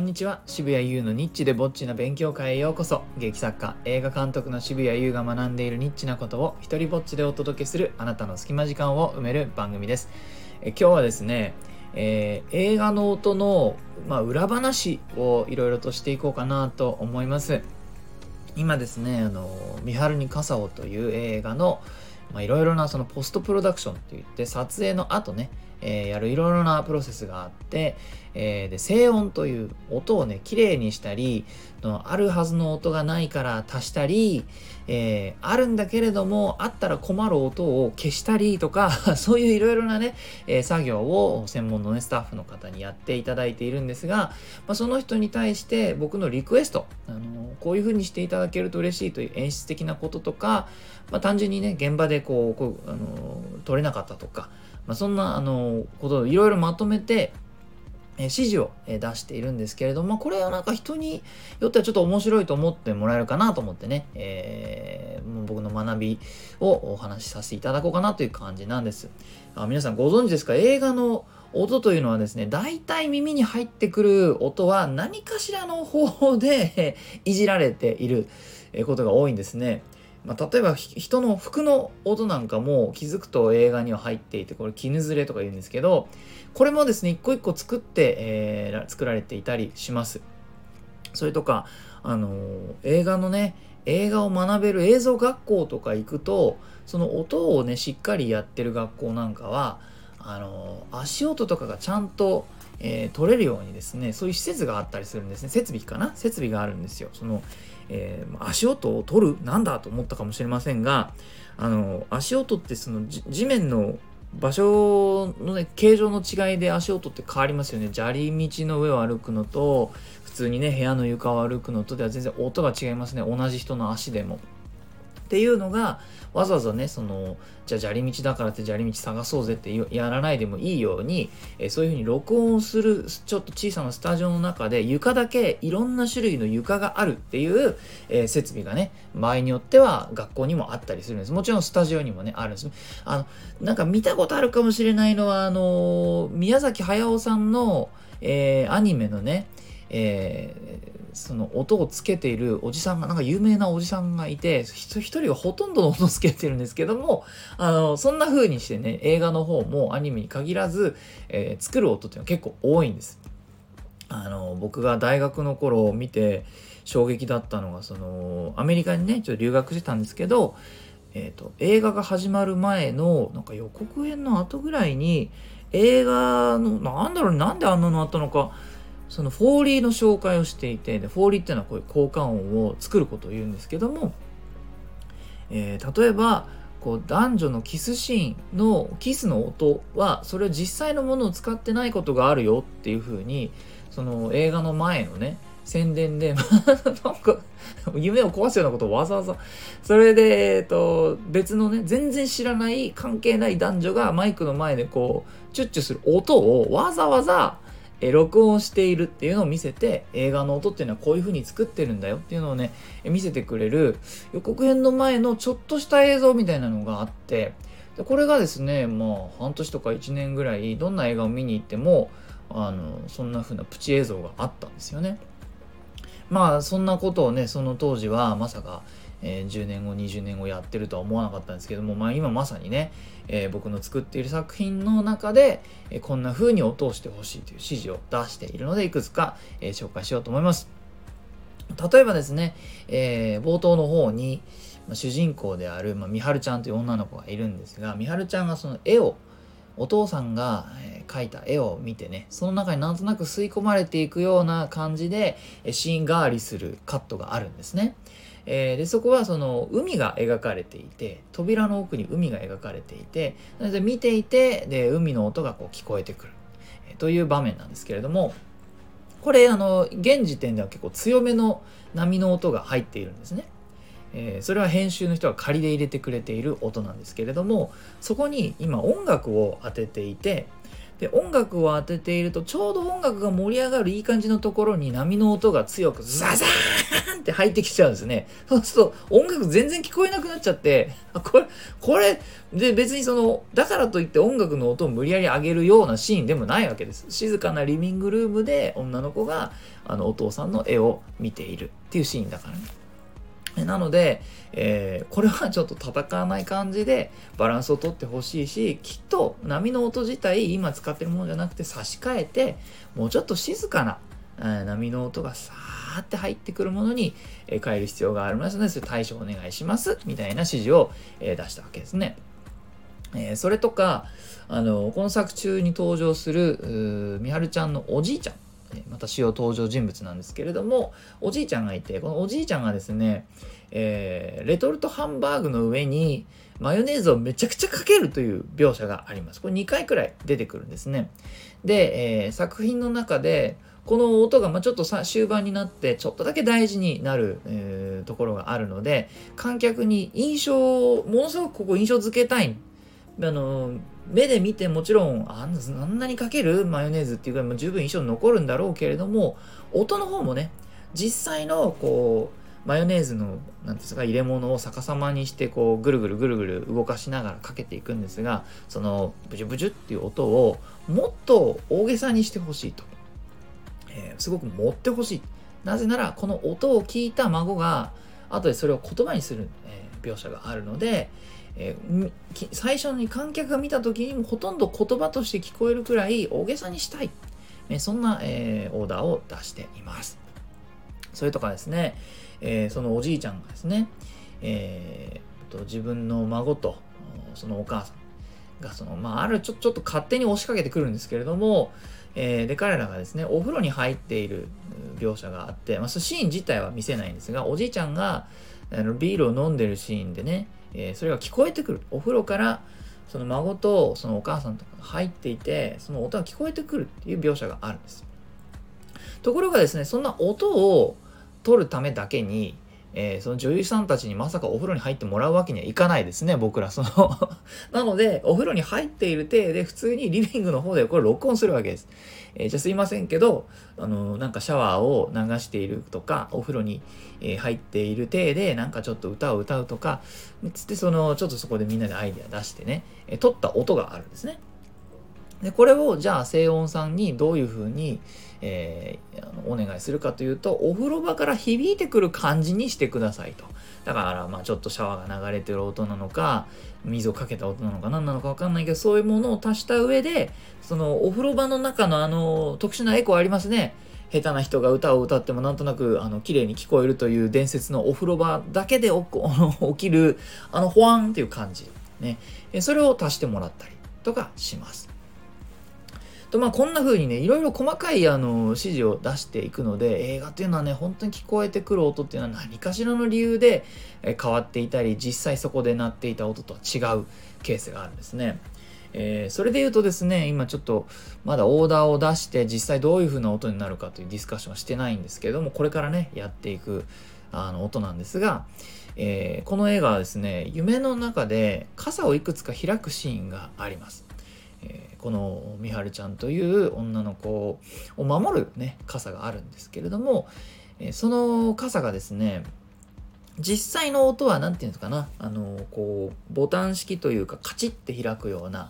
んにちは。渋谷優のニッチでぼっちな勉強会へようこそ。劇作家映画監督の渋谷優が学んでいるニッチなことを一人ぼっちでお届けするあなたの隙間時間を埋める番組です。え今日はですね、えー、映画の音の、まあ、裏話をいろいろとしていこうかなと思います。今ですねあの「三春に傘を」という映画のいろいろなそのポストプロダクションって言って撮影の後ねえー、やるいろいろなプロセスがあって、えー、で静音という音をねきれいにしたりあるはずの音がないから足したり、えー、あるんだけれどもあったら困る音を消したりとか そういういろいろなね、え作業を専門のねスタッフの方にやっていただいているんですが、まあ、その人に対して僕のリクエスト、あのこういう風にしていただけると嬉しいという演出的なこととか、まあ、単純にね現場でこうこう、あの撮れなかったとかまあ、そんなあのことをいろいろまとめて、指示を出しているんですけれども、これはなんか人によってはちょっと面白いと思ってもらえるかなと思ってね、えー、僕の学びをお話しさせていただこうかなという感じなんです。あ皆さんご存知ですか？映画の音というのはですね、大体耳に入ってくる音は何かしらの方法で いじられていることが多いんですね。まあ、例えば人の服の音なんかも気づくと映画には入っていてこれ絹ずれとか言うんですけどこれもですね一個一個作って、えー、作られていたりします。それとかあのー、映画のね映画を学べる映像学校とか行くとその音をねしっかりやってる学校なんかはあのー、足音とかがちゃんとえー、取れるようにですねそういう施設があったりするんですね。設備かな？設備があるんですよ。その、えー、足音を取るなんだと思ったかもしれませんがあの足音ってその地面の場所のね形状の違いで足音って変わりますよね。砂利道の上を歩くのと普通にね部屋の床を歩くのとでは全然音が違いますね。同じ人の足でも。っていうのがわざわざねそのじゃあ砂利道だからって砂利道探そうぜってやらないでもいいように、え、そういうふうに録音するちょっと小さなスタジオの中で床だけいろんな種類の床があるっていう、えー、設備がね場合によっては学校にもあったりするんです。もちろんスタジオにもねあるんです。あのなんか見たことあるかもしれないのはあの宮崎駿さんの、えー、アニメのねえー、その音をつけているおじさんがなんか有名なおじさんがいて一人がほとんどの音をつけてるんですけどもあのそんな風にしてね映画の方もアニメに限らず、えー、作る音っていうのは結構多いんです。あの僕が大学の頃を見て衝撃だったのがそのアメリカにねちょっと留学してたんですけど、えーと、映画が始まる前のなんか予告編の後ぐらいに映画のなんだろうなんであんなのあったのかそのフォーリーの紹介をしていてでフォーリーっていうのはこういう効果音を作ることを言うんですけども、えー、例えばこう男女のキスシーンのキスの音はそれを実際のものを使ってないことがあるよっていうふうにその映画の前のね宣伝で なんか夢を壊すようなことをわざわざそれで、えっと、別のね全然知らない関係ない男女がマイクの前でこうチュッチュする音をわざわざえ録音しているっていうのを見せて映画の音っていうのはこういう風に作ってるんだよっていうのをね見せてくれる予告編の前のちょっとした映像みたいなのがあってでこれがですねまあ半年とか1年ぐらいどんな映画を見に行ってもあのそんな風なプチ映像があったんですよね。まあそんなことをねその当時はまさかえー、10年後20年後やってるとは思わなかったんですけども、まあ、今まさにね、えー、僕の作っている作品の中で、えー、こんな風に音をしてほしいという指示を出しているのでいくつか、え紹介しようと思います。例えばですね、え冒頭の方に、まあ、主人公である、まあ、みはるちゃんという女の子がいるんですがみはるちゃんがその絵をお父さんが、描いた絵を見てねその中になんとなく吸い込まれていくような感じでシーン代わりするカットがあるんですね。えー、でそこはその海が描かれていて扉の奥に海が描かれていてなので見ていてで海の音がこう聞こえてくる、えー、という場面なんですけれどもこれあの現時点では結構強めの波の音が入っているんですね。えー、それは編集の人が仮で入れてくれている音なんですけれどもそこに今音楽を当てていてで音楽を当てているとちょうど音楽が盛り上がるいい感じのところに波の音が強くザザーン入ってきちゃうんですね。そうすると音楽全然聞こえなくなっちゃって、これ、これ、で別にその、だからといって音楽の音を無理やり上げるようなシーンでもないわけです。静かなリビングルームで女の子があのお父さんの絵を見ているっていうシーンだからね。なので、えー、これはちょっと戦わない感じでバランスをとってほしいしきっと波の音自体今使ってるものじゃなくて差し替えてもうちょっと静かな、えー、波の音がさーって入ってくるものに、え、変える必要がありますのでそれ対処お願いしますみたいな指示を、え出したわけですね。えそれとかあのこの作中に登場するみはるちゃんのおじいちゃんまた主要登場人物なんですけれどもおじいちゃんがいてこのおじいちゃんがですね、えー、レトルトハンバーグの上にマヨネーズをめちゃくちゃかけるという描写があります。これ2回くらい出てくるんですね。で、えー、作品の中でこの音がまちょっとさ終盤になってちょっとだけ大事になる、えー、ところがあるので観客に印象をものすごくここ印象づけたい。あの目で見てもちろんあんなにかける？マヨネーズっていうかも十分印象に残るんだろうけれども音の方もね実際のこうマヨネーズの何ですか入れ物を逆さまにしてこうぐるぐるぐるぐる動かしながらかけていくんですがそのブジュブジュっていう音をもっと大げさにしてほしいと、えー、すごく持ってほしい。なぜならこの音を聞いた孫が後でそれを言葉にする、えー、描写があるので、えー、最初に観客が見た時にもほとんど言葉として聞こえるくらい大げさにしたい、えそんな、え、オーダーを出しています。それとかですね、え、そのおじいちゃんがですね、えー、と自分の孫とそのお母さんがその、まあ、あるちょちょっと勝手に押しかけてくるんですけれども、えー、で彼らがですねお風呂に入っている描写があって、まあ、シーン自体は見せないんですがおじいちゃんがあのビールを飲んでるシーンでねえー、それが聞こえてくる。お風呂からその孫とそのお母さんとかが入っていてその音が聞こえてくるっていう描写があるんです。ところがですねそんな音を取るためだけにえー、その女優さんたちにまさかお風呂に入ってもらうわけにはいかないですね、僕ら。その なので、お風呂に入っている体で普通にリビングの方でこれ録音するわけです。えー、じゃあすいませんけど、あのー、なんかシャワーを流しているとか、お風呂に、え入っている体で、なんかちょっと歌を歌うとか、つってその、ちょっとそこでみんなでアイデア出してね、え撮った音があるんですね。で、これをじゃあ静音さんにどういうふうに、えー、あのお願いするかというとお風呂場から響いてくる感じにしてくださいと。だからまあちょっとシャワーが流れてる音なのか水をかけた音なのか何なのか分かんないけどそういうものを足した上でそのお風呂場の中のあの特殊なエコーありますね。下手な人が歌を歌ってもなんとなくあの綺麗に聞こえるという伝説のお風呂場だけで 起きるあのホワンっていう感じ。ね。それを足してもらったりとかします。とまあこんな風にねいろいろ細かいあの指示を出していくので映画っていうのはね本当に聞こえてくる音っていうのは何かしらの理由で変わっていたり実際そこで鳴っていた音とは違うケースがあるんですね。えー、それで言うとですね今ちょっとまだオーダーを出して実際どういう風な音になるかというディスカッションはしてないんですけれどもこれからねやっていくあの音なんですが、えー、この映画はですね夢の中で傘をいくつか開くシーンがあります。え、このみはるちゃんという女の子を守る、ね、傘があるんですけれども、え、その傘がですね実際の音は何て言うんですかなあのこうボタン式というかカチッて開くような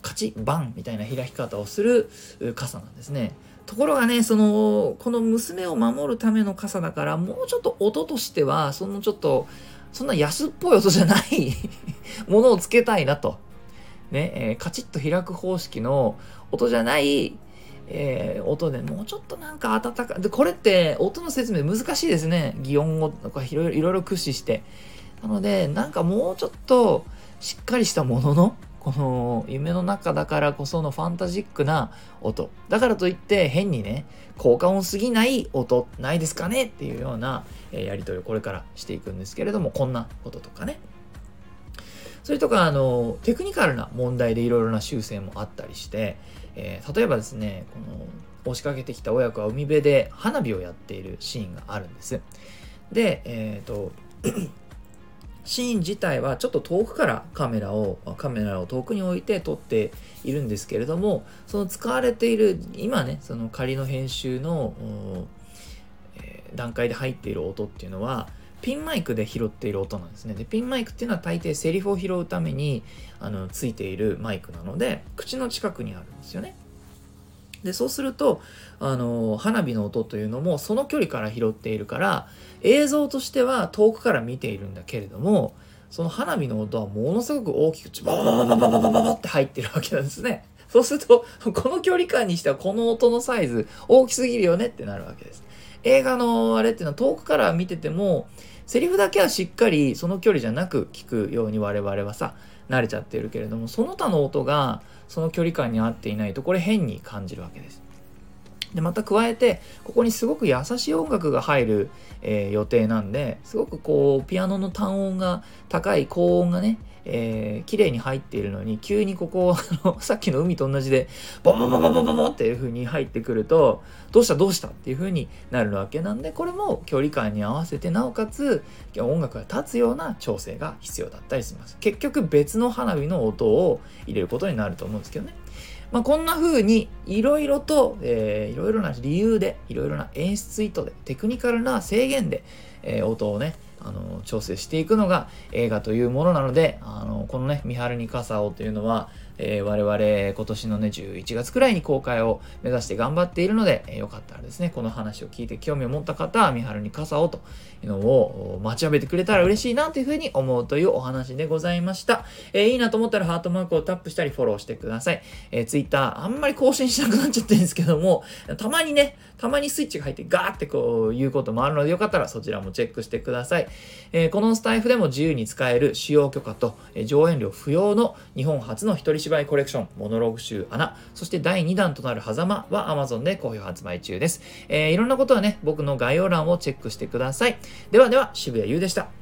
カチッバンみたいな開き方をする傘なんですね。ところがねそのこの娘を守るための傘だからもうちょっと音としてはそのちょっとそんな安っぽい音じゃない ものをつけたいなとね、えー、カチッと開く方式の音じゃない、えー、音でもうちょっとなんか温かでこれって音の説明難しいですね。擬音語とかいろいろ駆使して。なのでなんかもうちょっとしっかりしたもののこの夢の中だからこそのファンタジックな音。だからといって変にね効果音すぎない音ないですかね？っていうようなやり取りをこれからしていくんですけれどもこんなこととかね。それとかあのテクニカルな問題でいろいろな修正もあったりして、えー、例えばですねこの押しかけてきた親子は海辺で花火をやっているシーンがあるんです。でえっ、ー、とシーン自体はちょっと遠くからカメラをカメラを遠くに置いて撮っているんですけれどもその使われている今ねその仮の編集の、え段階で入っている音っていうのはピンマイクで拾っている音なんですね。で、ピンマイクっていうのは大抵セリフを拾うためにあのついているマイクなので、口の近くにあるんですよね。で、そうすると、あの、花火の音というのもその距離から拾っているから、映像としては遠くから見ているんだけれども、その花火の音はものすごく大きく、バババババババババって入ってるわけなんですね。そうすると、この距離感にしてはこの音のサイズ大きすぎるよねってなるわけです。映画のあれっていうのは遠くから見てても、セリフだけはしっかりその距離じゃなく聞くように我々はさ、慣れちゃってるけれども、その他の音がその距離感に合っていないと、これ変に感じるわけです。で、また加えて、ここにすごく優しい音楽が入る、えー、予定なんで、すごくこう、ピアノの単音が高い高音がね、えー、綺麗に入っているのに、急にここ、あの、さっきの海と同じで、ボンボンボンボンボンボボっていう風に入ってくると、どうしたどうしたっていう風になるわけなんで、これも距離感に合わせて、なおかつ、音楽が立つような調整が必要だったりします。結局別の花火の音を入れることになると思うんですけどね。まあ、こんな風にいろいろと、えー、いろいろな理由で、いろいろな演出意図で、テクニカルな制限で、えー、音をね、あの調整していくのが映画というものなので、あのこのね、三春に傘をというのは、えー、我々今年のね、11月くらいに公開を目指して頑張っているので、えー、よかったらですね、この話を聞いて興味を持った方は、三春に傘をというのを待ちわびてくれたら嬉しいなというふうに思うというお話でございました。えー、いいなと思ったらハートマークをタップしたりフォローしてください。えー、Twitter あんまり更新しなくなっちゃってるんですけども、たまにね、たまにスイッチが入ってガーってこういうこともあるのでよかったらそちらもチェックしてください。えー、このスタイフでも自由に使える使用許可と、え上演料不要の日本初の一人芝居コレクション、モノローグ集穴、そして第2弾となる狭間は Amazon で好評発売中です。えー、いろんなことはね、僕の概要欄をチェックしてください。ではでは、渋谷優でした。